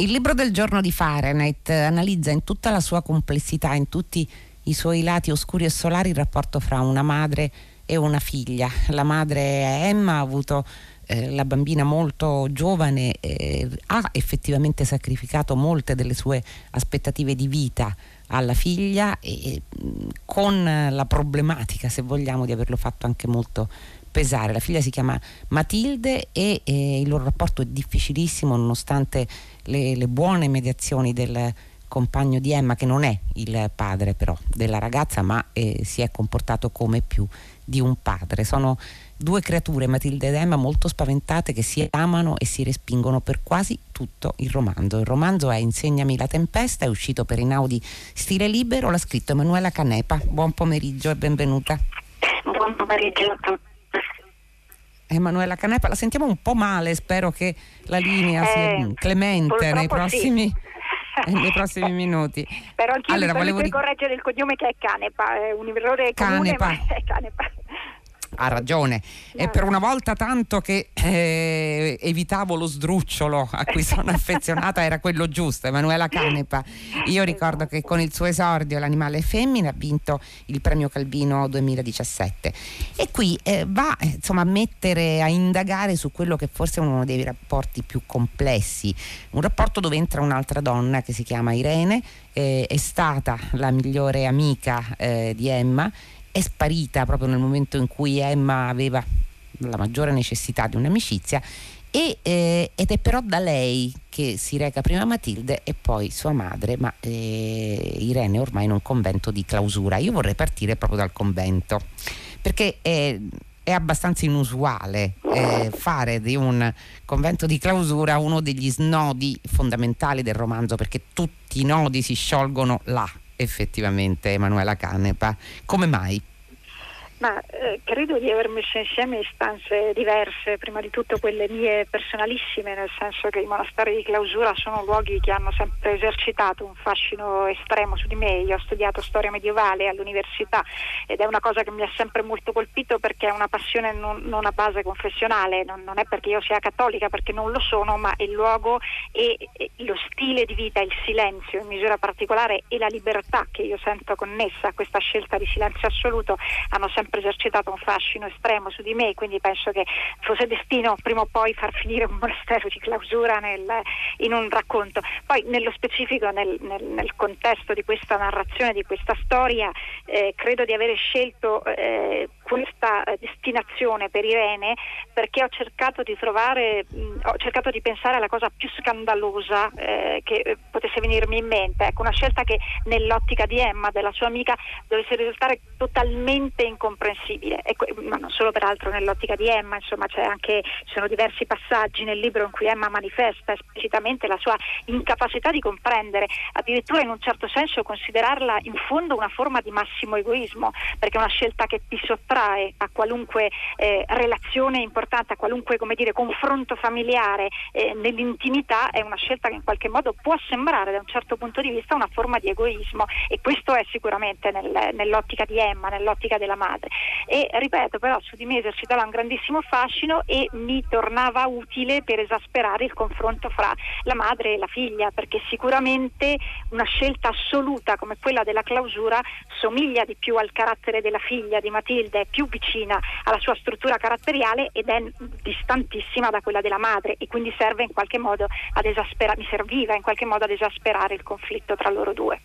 Il libro del giorno di Fahrenheit analizza in tutta la sua complessità, in tutti i suoi lati oscuri e solari, il rapporto fra una madre e una figlia. La madre Emma ha avuto eh, la bambina molto giovane, eh, ha effettivamente sacrificato molte delle sue aspettative di vita alla figlia e, con la problematica, se vogliamo, di averlo fatto anche molto pesare. La figlia si chiama Matilde e, e il loro rapporto è difficilissimo nonostante le, le buone mediazioni del compagno di Emma che non è il padre però della ragazza ma eh, si è comportato come più di un padre. Sono due creature, Matilde ed Emma, molto spaventate che si amano e si respingono per quasi tutto il romanzo. Il romanzo è Insegnami la tempesta, è uscito per Inaudi Stile Libero, l'ha scritto Emanuela Canepa. Buon pomeriggio e benvenuta. Buon pomeriggio a tutti. Emanuela Canepa, la sentiamo un po' male, spero che la linea sia eh, clemente nei prossimi, sì. nei prossimi minuti. Però anche allora, volevo di... correggere il cognome che è Canepa, è un errore comune, Canepa. ma è Canepa ha ragione. E per una volta tanto che eh, evitavo lo sdrucciolo a cui sono affezionata era quello giusto, Emanuela Canepa. Io ricordo che con il suo esordio L'animale femmina ha vinto il premio Calvino 2017. E qui eh, va insomma, a mettere, a indagare su quello che forse è uno dei rapporti più complessi. Un rapporto dove entra un'altra donna che si chiama Irene, eh, è stata la migliore amica eh, di Emma è sparita proprio nel momento in cui Emma aveva la maggiore necessità di un'amicizia e, eh, ed è però da lei che si reca prima Matilde e poi sua madre, ma eh, Irene ormai in un convento di clausura. Io vorrei partire proprio dal convento perché è, è abbastanza inusuale eh, fare di un convento di clausura uno degli snodi fondamentali del romanzo perché tutti i nodi si sciolgono là effettivamente Emanuela Canepa. Come mai? Ma eh, credo di aver messo insieme istanze diverse, prima di tutto quelle mie personalissime, nel senso che i monasteri di clausura sono luoghi che hanno sempre esercitato un fascino estremo su di me. Io ho studiato storia medievale all'università ed è una cosa che mi ha sempre molto colpito perché è una passione non, non a base confessionale, non, non, è perché io sia cattolica, perché non lo sono, ma il luogo e, e lo stile di vita, il silenzio in misura particolare e la libertà che io sento connessa a questa scelta di silenzio assoluto hanno sempre sempre esercitato un fascino estremo su di me, quindi penso che fosse destino prima o poi far finire un monastero di clausura nel, in un racconto. Poi nello specifico, nel, nel, nel, contesto di questa narrazione, di questa storia, eh, credo di avere scelto eh, questa destinazione per Irene perché ho cercato di trovare, mh, ho cercato di pensare alla cosa più scandalosa eh, che eh, potesse venirmi in mente. Ecco, una scelta che nell'ottica di Emma, della sua amica, dovesse risultare totalmente incomprensibile comprensibile, que- ma non solo peraltro nell'ottica di Emma, insomma anche, ci sono diversi passaggi nel libro in cui Emma manifesta esplicitamente la sua incapacità di comprendere, addirittura in un certo senso considerarla in fondo una forma di massimo egoismo, perché è una scelta che ti sottrae a qualunque eh, relazione importante, a qualunque dire, confronto familiare eh, nell'intimità, è una scelta che in qualche modo può sembrare da un certo punto di vista una forma di egoismo. E questo è sicuramente nel, nell'ottica di Emma, nell'ottica della madre. E ripeto però su di me esercitava un grandissimo fascino e mi tornava utile per esasperare il confronto fra la madre e la figlia perché sicuramente una scelta assoluta come quella della clausura somiglia di più al carattere della figlia di Matilde, più vicina alla sua struttura caratteriale ed è distantissima da quella della madre e quindi serve in qualche modo ad esasperare, mi serviva in qualche modo ad esasperare il conflitto tra loro due.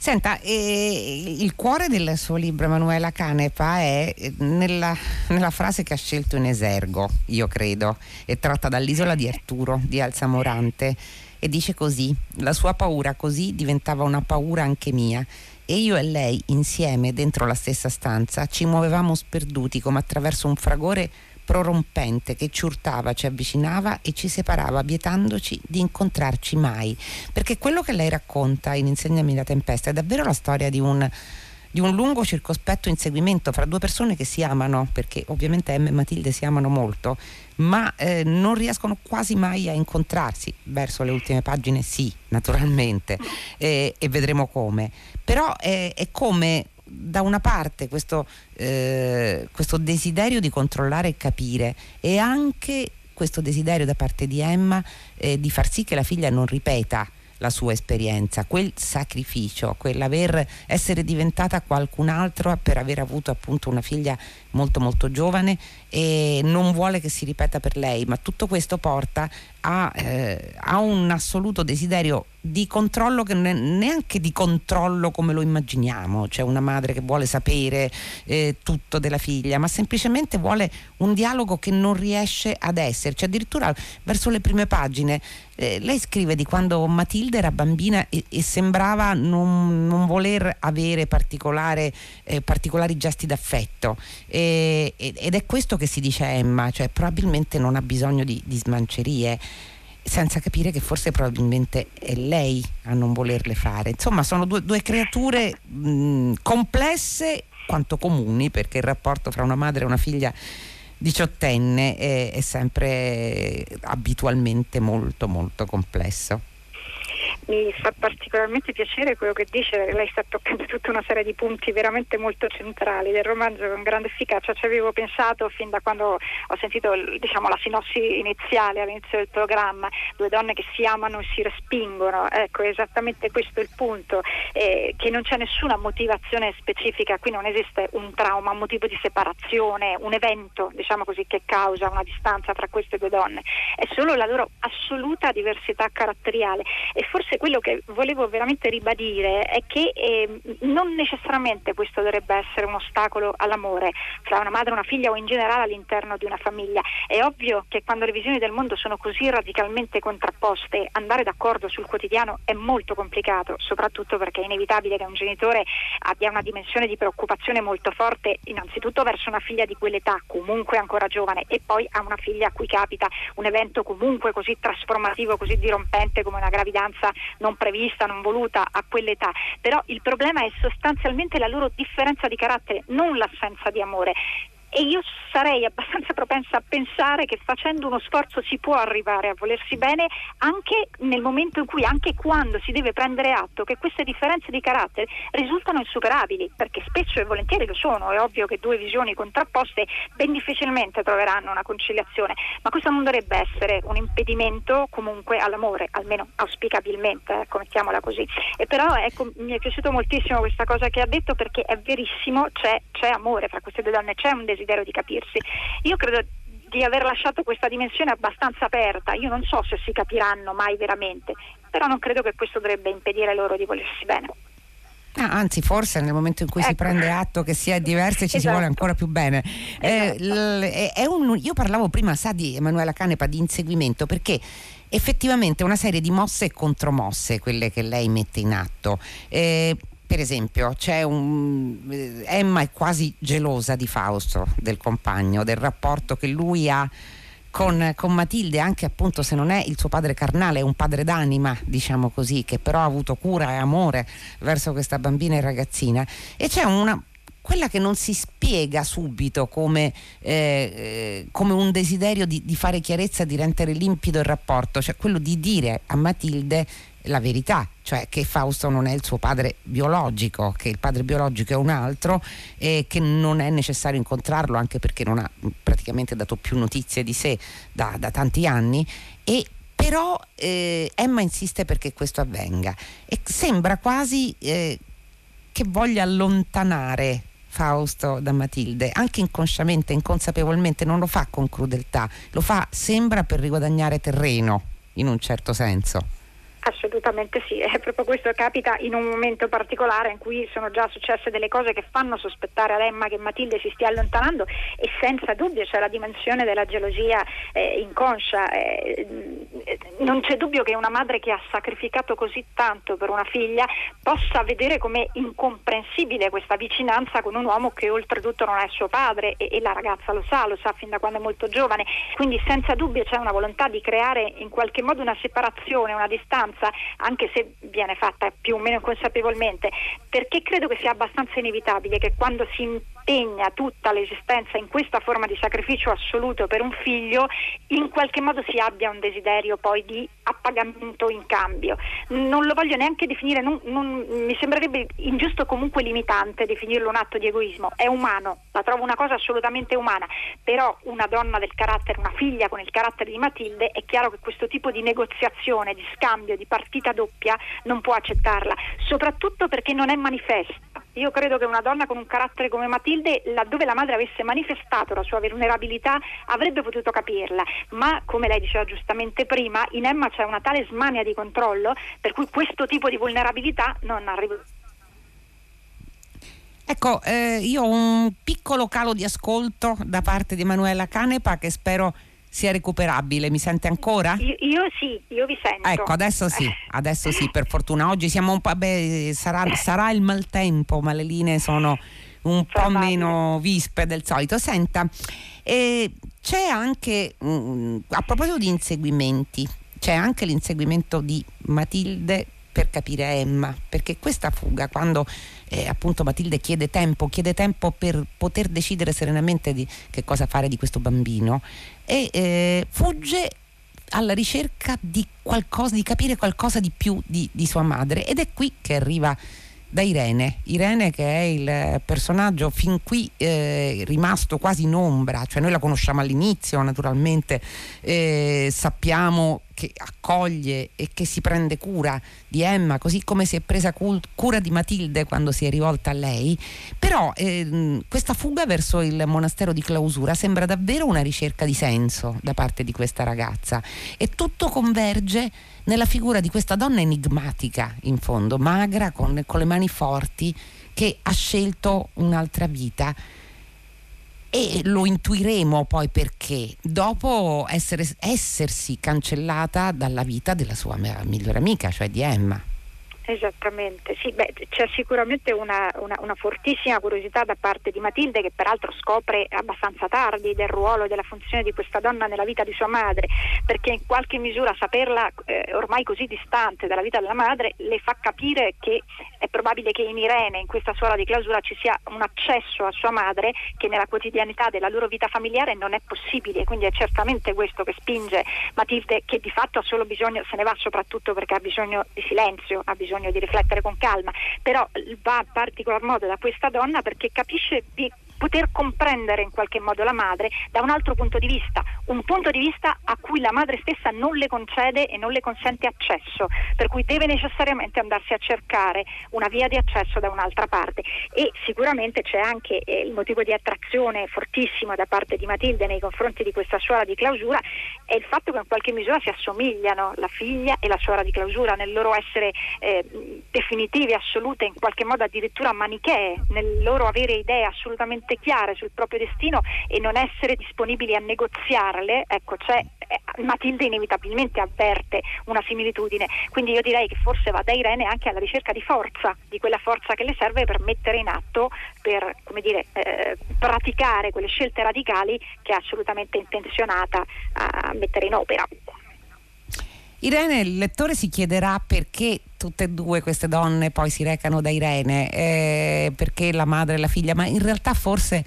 Senta, eh, il cuore del suo libro, Emanuela Canepa, è eh, nella, nella, frase che ha scelto in esergo, io credo, è tratta dall'isola di Arturo di Alzamorante e dice così, la sua paura così diventava una paura anche mia e io e lei insieme dentro la stessa stanza ci muovevamo sperduti come attraverso un fragore prorompente che ci urtava, ci avvicinava e ci separava, vietandoci di incontrarci mai. Perché quello che lei racconta in Insegnami la tempesta è davvero la storia di un di un lungo circospetto inseguimento fra due persone che si amano, perché ovviamente Emma e Matilde si amano molto, ma eh, non riescono quasi mai a incontrarsi. Verso le ultime pagine sì, naturalmente, eh, e vedremo come. Però è, è come da una parte questo, eh, questo, desiderio di controllare e capire e anche questo desiderio da parte di Emma eh, di far sì che la figlia non ripeta la sua esperienza, quel sacrificio, quell'aver essere diventata qualcun altro per aver avuto appunto una figlia molto molto giovane e non vuole che si ripeta per lei, ma tutto questo porta a, eh, a un assoluto desiderio di controllo che è neanche di controllo come lo immaginiamo, cioè una madre che vuole sapere eh, tutto della figlia, ma semplicemente vuole un dialogo che non riesce ad esserci. Addirittura verso le prime pagine eh, lei scrive di quando Matilde era bambina e, e sembrava non, non, voler avere eh, particolari gesti d'affetto ed è questo che si dice Emma, cioè probabilmente non ha bisogno di, di smancerie senza capire che forse probabilmente è lei a non volerle fare. Insomma, sono due, due creature mh, complesse quanto comuni, perché il rapporto fra una madre e una figlia diciottenne è, è sempre abitualmente molto molto complesso mi fa particolarmente piacere quello che dice, lei sta toccando tutta una serie di punti veramente molto centrali del romanzo con grande efficacia, ci avevo pensato fin da quando ho sentito diciamo, la sinossi iniziale all'inizio del programma, due donne che si amano e si respingono, ecco esattamente questo è il punto, eh, che non c'è nessuna motivazione specifica, qui non esiste un trauma, un motivo di separazione, un evento diciamo così, che causa una distanza tra queste due donne, è solo la loro assoluta diversità caratteriale. E forse quello che volevo veramente ribadire è che eh, non necessariamente questo dovrebbe essere un ostacolo all'amore fra una madre e una figlia o in generale all'interno di una famiglia. È ovvio che quando le visioni del mondo sono così radicalmente contrapposte, andare d'accordo sul quotidiano è molto complicato, soprattutto perché è inevitabile che un genitore abbia una dimensione di preoccupazione molto forte, innanzitutto verso una figlia di quell'età, comunque ancora giovane, e poi a una figlia a cui capita un evento comunque così trasformativo, così dirompente come una gravidanza non prevista, non voluta a quell'età, però il problema è sostanzialmente la loro differenza di carattere, non l'assenza di amore e io sarei abbastanza propensa a pensare che facendo uno sforzo si può arrivare a volersi bene anche nel momento in cui, anche quando si deve prendere atto che queste differenze di carattere risultano insuperabili, perché spesso e volentieri lo sono, è ovvio che due visioni contrapposte ben difficilmente troveranno una conciliazione, ma questo non dovrebbe essere un impedimento comunque all'amore, almeno auspicabilmente, ecco, mettiamola così. E però ecco, mi è piaciuto moltissimo questa cosa che ha detto perché è verissimo, c'è, c'è amore fra queste due donne, c'è un desiderio desiderio di capirsi. Io credo di aver lasciato questa dimensione abbastanza aperta, io non so se si capiranno mai veramente, però non credo che questo dovrebbe impedire loro di volersi bene. Ah, anzi, forse nel momento in cui ecco. si prende atto che si è diversi ci esatto. si vuole ancora più bene. Eh, esatto. Eh, l- un, io parlavo prima, sa, di Emanuela Canepa di inseguimento perché effettivamente una serie di mosse e contromosse quelle che lei mette in atto. Eh, per esempio, un, eh, Emma è quasi gelosa di Fausto, del compagno, del rapporto che lui ha con, con, Matilde, anche appunto se non è il suo padre carnale, è un padre d'anima, diciamo così, che però ha avuto cura e amore verso questa bambina e ragazzina. E c'è una, quella che non si spiega subito come, eh, eh, come un desiderio di, di, fare chiarezza, di rendere limpido il rapporto, cioè quello di dire a Matilde la verità, cioè che Fausto non è il suo padre biologico, che il padre biologico è un altro e che non è necessario incontrarlo anche perché non ha praticamente dato più notizie di sé da, da tanti anni e però eh, Emma insiste perché questo avvenga e sembra quasi eh, che voglia allontanare Fausto da Matilde, anche inconsciamente, inconsapevolmente, non lo fa con crudeltà, lo fa sembra per riguadagnare terreno in un certo senso. Assolutamente sì, è proprio questo capita in un momento particolare in cui sono già successe delle cose che fanno sospettare ad Emma che Matilde si stia allontanando e senza dubbio c'è la dimensione della gelosia eh, inconscia. Eh, non c'è dubbio che una madre che ha sacrificato così tanto per una figlia possa vedere come incomprensibile questa vicinanza con un uomo che oltretutto non è suo padre e, e la ragazza lo sa, lo sa fin da quando è molto giovane, quindi senza dubbio c'è una volontà di creare in qualche modo una separazione, una distanza anche se viene fatta più o meno consapevolmente, perché credo che sia abbastanza inevitabile che quando si impegna tutta l'esistenza in questa forma di sacrificio assoluto per un figlio, in qualche modo si abbia un desiderio poi di appagamento in cambio. Non lo voglio neanche definire, non, non, mi sembrerebbe ingiusto comunque limitante definirlo un atto di egoismo, è umano, la trovo una cosa assolutamente umana, però una donna del carattere, una figlia con il carattere di Matilde, è chiaro che questo tipo di negoziazione, di scambio, di partita doppia non può accettarla, soprattutto perché non è manifesta. Io credo che una donna con un carattere come Matilde, laddove la madre avesse manifestato la sua vulnerabilità, avrebbe potuto capirla, ma come lei diceva giustamente prima, in Emma c'è una tale smania di controllo per cui questo tipo di vulnerabilità non arriva. Ecco, eh, io ho un piccolo calo di ascolto da parte di Emanuela Canepa che spero sia recuperabile. Mi sente ancora? Io, io, sì, io vi sento. Ecco, adesso sì, adesso sì, per fortuna. Oggi siamo un po'. Beh, sarà, sarà il maltempo, ma le linee sono un po' meno vispe del solito. Senta, eh, c'è anche, mh, mm, a proposito di inseguimenti, c'è anche l'inseguimento di Matilde per capire Emma, perché questa fuga, quando eh, appunto Matilde chiede tempo, chiede tempo per poter decidere serenamente di che cosa fare di questo bambino, e eh, fugge alla ricerca di qualcosa, di capire qualcosa di più di, di sua madre. Ed è qui che arriva da Irene. Irene che è il personaggio fin qui eh, rimasto quasi in ombra, cioè noi la conosciamo all'inizio naturalmente, eh, sappiamo che accoglie e che si prende cura di Emma, così come si è presa cura di Matilde quando si è rivolta a lei, però eh, questa fuga verso il monastero di clausura sembra davvero una ricerca di senso da parte di questa ragazza e tutto converge nella figura di questa donna enigmatica, in fondo, magra, con, con le mani forti, che ha scelto un'altra vita e lo intuiremo poi perché dopo essere, essersi cancellata dalla vita della sua migliore amica, cioè di Emma. Esattamente, sì, beh, c'è sicuramente una, una, una, fortissima curiosità da parte di Matilde che peraltro scopre abbastanza tardi del ruolo e della funzione di questa donna nella vita di sua madre, perché in qualche misura saperla eh, ormai così distante dalla vita della madre le fa capire che è probabile che in Irene, in questa suola di clausura, ci sia un accesso a sua madre che nella quotidianità della loro vita familiare non è possibile, quindi è certamente questo che spinge Matilde che di fatto ha solo bisogno, se ne va soprattutto perché ha bisogno di silenzio, ha bisogno bisogno di riflettere con calma, però va in particolar modo da questa donna perché capisce di poter comprendere in qualche modo la madre da un altro punto di vista, un punto di vista a cui la madre stessa non le concede e non le consente accesso, per cui deve necessariamente andarsi a cercare una via di accesso da un'altra parte. E sicuramente c'è anche eh, il motivo di attrazione fortissimo da parte di Matilde nei confronti di questa suora di clausura è il fatto che in qualche misura si assomigliano la figlia e la suora di clausura nel loro essere eh, definitive, assolute, in qualche modo addirittura manichee, nel loro avere idee assolutamente assolutamente chiare sul proprio destino e non essere disponibili a negoziarle, ecco, cioè, eh, Matilde inevitabilmente avverte una similitudine. Quindi io direi che forse va da Irene anche alla ricerca di forza, di quella forza che le serve per mettere in atto, per dire, eh, praticare quelle scelte radicali che è assolutamente intenzionata a mettere in opera. Irene, il lettore si chiederà perché tutte e due queste donne poi si recano da Irene, eh, perché la madre e la figlia, ma in realtà forse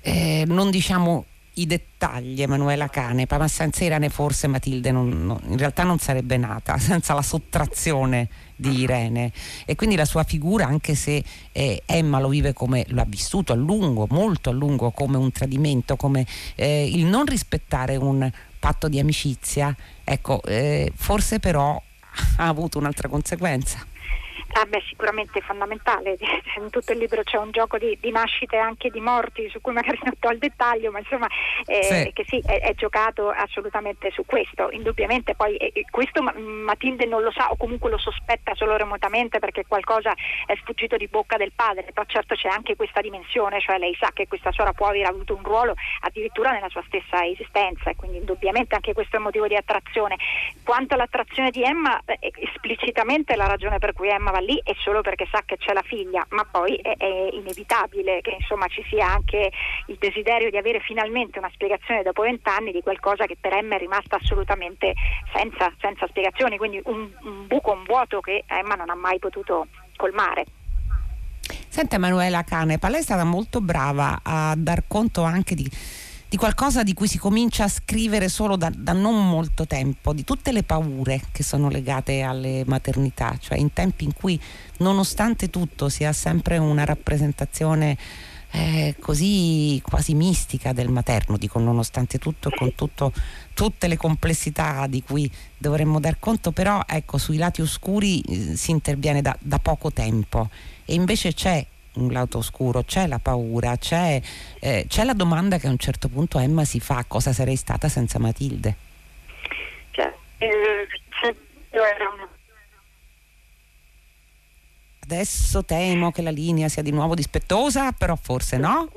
eh, non diciamo i dettagli Emanuela Canepa, ma senza Irene forse Matilde non, non, in realtà non sarebbe nata, senza la sottrazione di Irene. E quindi la sua figura, anche se eh, Emma lo vive come lo ha vissuto a lungo, molto a lungo, come un tradimento, come eh, il non rispettare un patto di amicizia, ecco, eh, forse però ha avuto un'altra conseguenza. Ah beh, sicuramente è fondamentale, in tutto il libro c'è un gioco di, di nascite e anche di morti su cui magari non do il dettaglio, ma insomma eh, sì. che sì, è, è, giocato assolutamente su questo, indubbiamente poi eh, questo Matilde non lo sa o comunque lo sospetta solo remotamente perché qualcosa è sfuggito di bocca del padre, però certo c'è anche questa dimensione, cioè lei sa che questa suora può aver avuto un ruolo addirittura nella sua stessa esistenza e quindi indubbiamente anche questo è un motivo di attrazione. Quanto all'attrazione di Emma, eh, esplicitamente la ragione per cui Emma va lì è solo perché sa che c'è la figlia, ma poi è, è inevitabile che insomma, ci sia anche il desiderio di avere finalmente una spiegazione dopo vent'anni di qualcosa che per Emma è rimasta assolutamente senza, senza spiegazioni, quindi un, un buco, un vuoto che Emma non ha mai potuto colmare. Senta Emanuela Canepa, lei è stata molto brava a dar conto anche di di qualcosa di cui si comincia a scrivere solo da, da, non molto tempo, di tutte le paure che sono legate alle maternità, cioè in tempi in cui nonostante tutto si ha sempre una rappresentazione eh, così quasi mistica del materno, dico nonostante tutto, con tutto, tutte le complessità di cui dovremmo dar conto, però ecco sui lati oscuri eh, si interviene da, da poco tempo. E invece c'è un lato oscuro, c'è la paura, c'è, eh, c'è, la domanda che a un certo punto Emma si fa cosa sarei stata senza Matilde. Cioè, eh, Adesso temo che la linea sia di nuovo dispettosa, però forse no.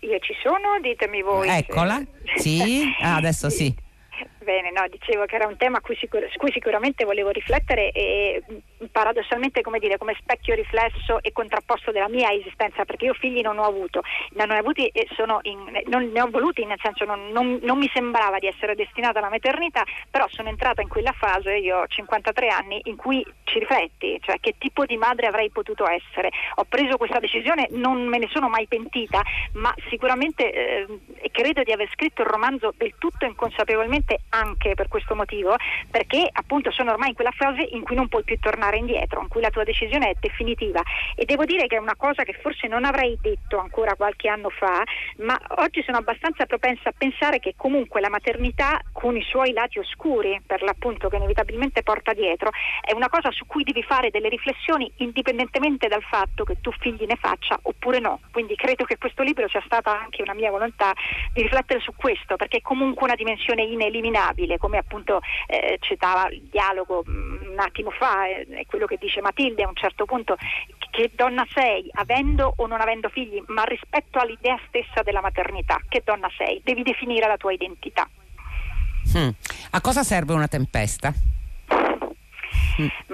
Io ci sono, ditemi voi. Eccola, sì, ah, adesso sì. Bene, no, dicevo che era un tema cui, sicur- cui sicuramente volevo riflettere e paradossalmente come dire come specchio riflesso e contrapposto della mia esistenza perché io figli non ho avuto non, ho avuti e in, non ne ho voluti nel senso non, non, non, mi sembrava di essere destinata alla maternità però sono entrata in quella fase io ho 53 anni in cui ci rifletti cioè che tipo di madre avrei potuto essere. Ho preso questa decisione non me ne sono mai pentita ma sicuramente eh, credo di aver scritto il romanzo del tutto inconsapevolmente anche per questo motivo perché appunto sono ormai in quella fase in cui non puoi più tornare indietro, in cui la tua decisione è definitiva. E devo dire che è una cosa che forse non avrei detto ancora qualche anno fa, ma oggi sono abbastanza propensa a pensare che comunque la maternità, con i suoi lati oscuri, per l'appunto che inevitabilmente porta dietro, è una cosa su cui devi fare delle riflessioni indipendentemente dal fatto che tu figli ne faccia oppure no. Quindi credo che questo libro sia stata anche una mia volontà di riflettere su questo, perché è comunque una dimensione ineliminabile, come appunto eh, citava il dialogo mm, un attimo fa, eh, è quello che dice Matilde a un certo punto, che donna sei, avendo o non avendo figli, ma rispetto all'idea stessa della maternità, che donna sei, devi definire la tua identità. Hmm. A cosa serve una tempesta?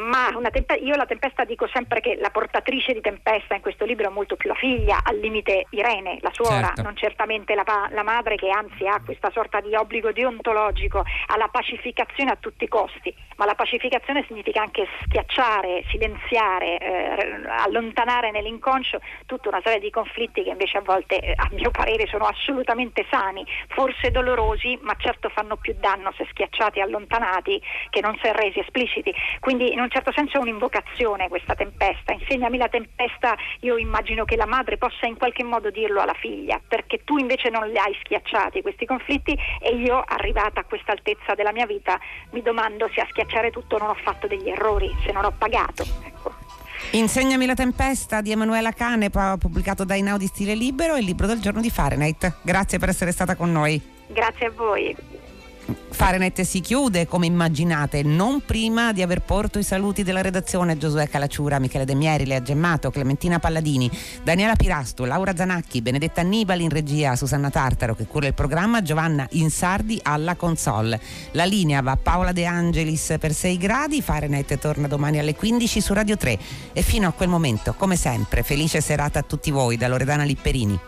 Ma tempe- io la tempesta dico sempre che la portatrice di tempesta in questo libro è molto più la figlia, al limite Irene, la suora, certo. non certamente la, pa- la, madre che anzi ha questa sorta di obbligo deontologico alla pacificazione a tutti i costi, ma la pacificazione significa anche schiacciare, silenziare, eh, allontanare nell'inconscio tutta una serie di conflitti che invece a volte eh, a mio parere sono assolutamente sani, forse dolorosi, ma certo fanno più danno se schiacciati e allontanati che non se resi espliciti. Quindi in un certo senso è un'invocazione questa tempesta. Insegnami la tempesta, io immagino che la madre possa in qualche modo dirlo alla figlia, perché tu invece non li hai schiacciati questi conflitti e io arrivata a questa altezza della mia vita mi domando se a schiacciare tutto non ho fatto degli errori, se non ho pagato. Ecco. Insegnami la tempesta di Emanuela Cane, pubblicato da Inaudi Stile Libero, il libro del giorno di Fahrenheit. Grazie per essere stata con noi. Grazie a voi. Fahrenheit si chiude come immaginate, non prima di aver porto i saluti della redazione Giosuè Calacciura, Michele De Mieri, Lea Gemmato, Clementina Palladini, Daniela Pirasto, Laura Zanacchi, Benedetta Annibali in regia, Susanna Tartaro che cura il programma, Giovanna Insardi alla console. La linea va Paola De Angelis per 6 gradi, Fahrenheit torna domani alle 15 su Radio 3 e fino a quel momento, come sempre, felice serata a tutti voi da Loredana Lipperini.